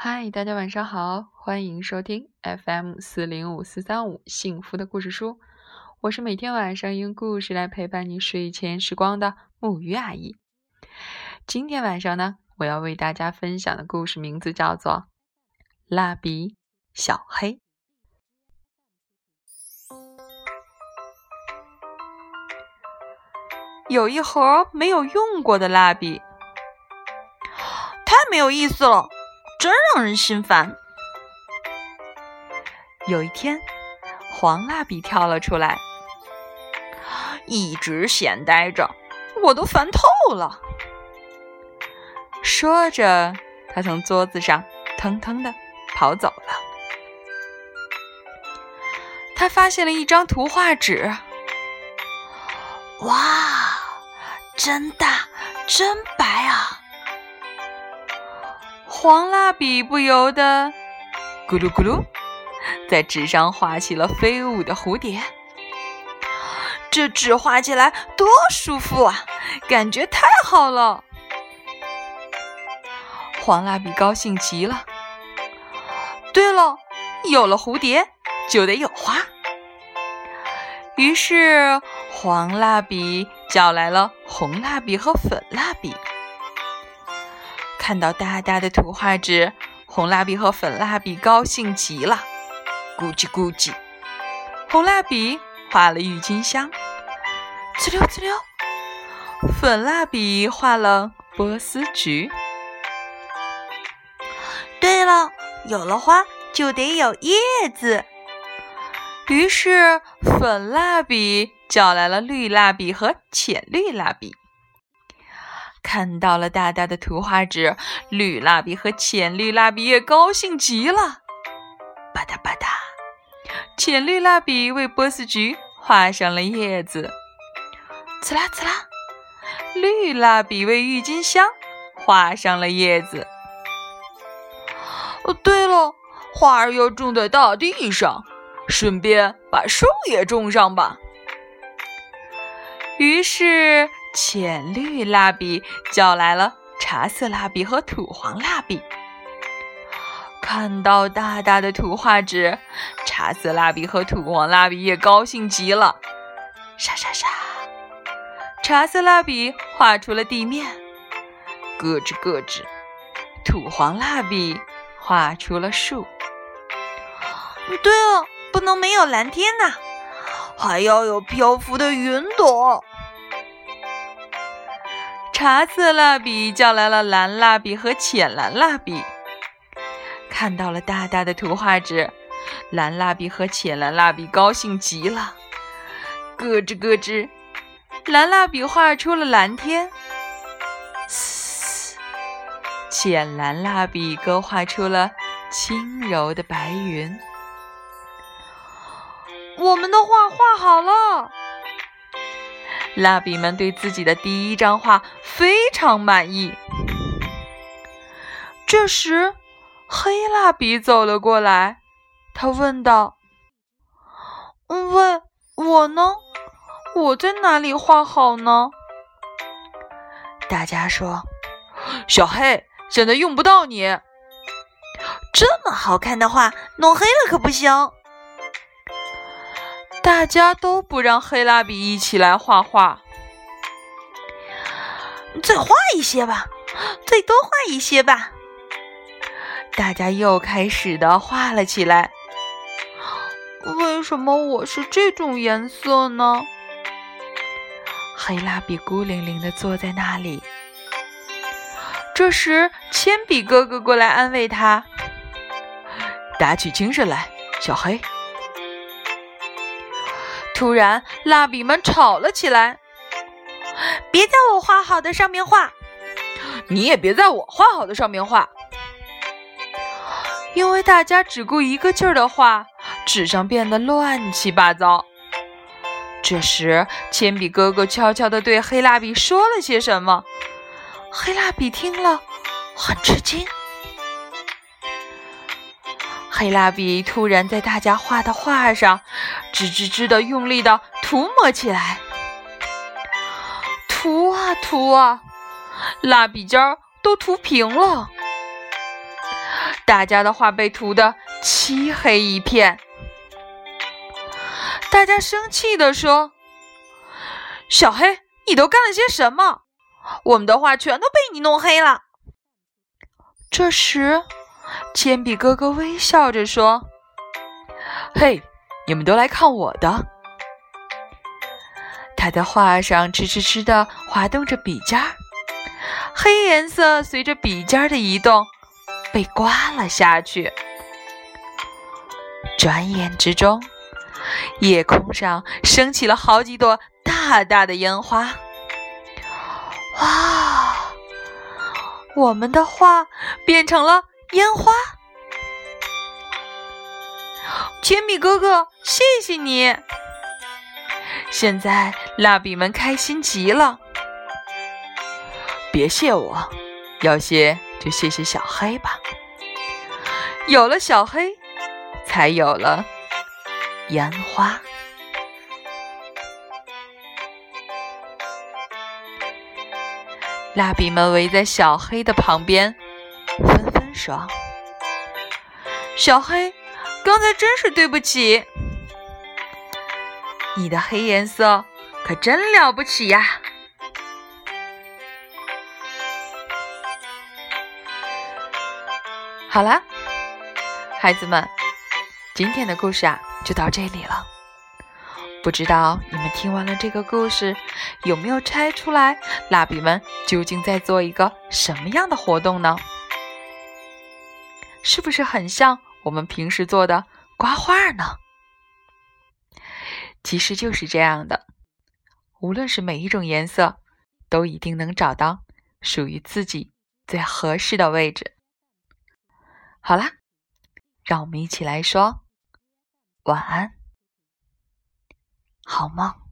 嗨，大家晚上好，欢迎收听 FM 四零五四三五幸福的故事书。我是每天晚上用故事来陪伴你睡前时光的木鱼阿姨。今天晚上呢，我要为大家分享的故事名字叫做《蜡笔小黑》。有一盒没有用过的蜡笔，太没有意思了。真让人心烦。有一天，黄蜡笔跳了出来，一直闲呆着，我都烦透了。说着，他从桌子上腾腾的跑走了。他发现了一张图画纸，哇，真大，真白啊！黄蜡笔不由得咕噜咕噜，在纸上画起了飞舞的蝴蝶。这纸画起来多舒服啊，感觉太好了！黄蜡笔高兴极了。对了，有了蝴蝶，就得有花。于是，黄蜡笔叫来了红蜡笔和粉蜡笔。看到大大的图画纸，红蜡笔和粉蜡笔高兴极了，咕叽咕叽。红蜡笔画了郁金香，呲溜呲溜；粉蜡笔画了波斯菊。对了，有了花就得有叶子。于是，粉蜡笔叫来了绿蜡笔和浅绿蜡笔。看到了大大的图画纸，绿蜡笔和浅绿蜡笔也高兴极了。吧嗒吧嗒，浅绿蜡笔为波斯菊画上了叶子。刺啦刺啦，绿蜡笔为郁金香画上了叶子。哦，对了，花儿要种在大地上，顺便把树也种上吧。于是。浅绿蜡笔叫来了茶色蜡笔和土黄蜡笔。看到大大的图画纸，茶色蜡笔和土黄蜡笔也高兴极了。沙沙沙，茶色蜡笔画出了地面，咯吱咯吱；土黄蜡笔画出了树。对了，不能没有蓝天呐，还要有漂浮的云朵。茶色蜡笔叫来了蓝蜡笔和浅蓝蜡笔，看到了大大的图画纸，蓝蜡笔和浅蓝蜡笔高兴极了，咯吱咯吱，蓝蜡笔画出了蓝天，嘶，浅蓝蜡笔勾画出了轻柔的白云。我们的画画好了。蜡笔们对自己的第一张画非常满意。这时，黑蜡笔走了过来，他问道：“喂，我呢？我在哪里画好呢？”大家说：“小黑，现在用不到你。这么好看的画，弄黑了可不行。”大家都不让黑蜡笔一起来画画，再画一些吧，再多画一些吧。大家又开始的画了起来。为什么我是这种颜色呢？黑蜡笔孤零零的坐在那里。这时，铅笔哥哥过来安慰他：“打起精神来，小黑。”突然，蜡笔们吵了起来：“别在我画好的上面画，你也别在我画好的上面画。”因为大家只顾一个劲儿的画，纸上变得乱七八糟。这时，铅笔哥哥悄悄地对黑蜡笔说了些什么，黑蜡笔听了很吃惊。黑蜡笔突然在大家画的画上，吱吱吱的用力的涂抹起来，涂啊涂啊，蜡笔尖儿都涂平了。大家的画被涂得漆黑一片。大家生气地说：“小黑，你都干了些什么？我们的画全都被你弄黑了。”这时，铅笔哥哥微笑着说：“嘿，你们都来看我的！”他在画上哧哧哧地滑动着笔尖儿，黑颜色随着笔尖的移动被刮了下去。转眼之中，夜空上升起了好几朵大大的烟花。哇！我们的画变成了烟花。铅笔哥哥，谢谢你！现在蜡笔们开心极了。别谢我，要谢就谢谢小黑吧。有了小黑，才有了烟花。蜡笔们围在小黑的旁边，纷纷说：“小黑，刚才真是对不起。”你的黑颜色可真了不起呀！好了，孩子们，今天的故事啊就到这里了。不知道你们听完了这个故事，有没有猜出来蜡笔们究竟在做一个什么样的活动呢？是不是很像我们平时做的刮画呢？其实就是这样的，无论是每一种颜色，都一定能找到属于自己最合适的位置。好啦，让我们一起来说晚安，好梦。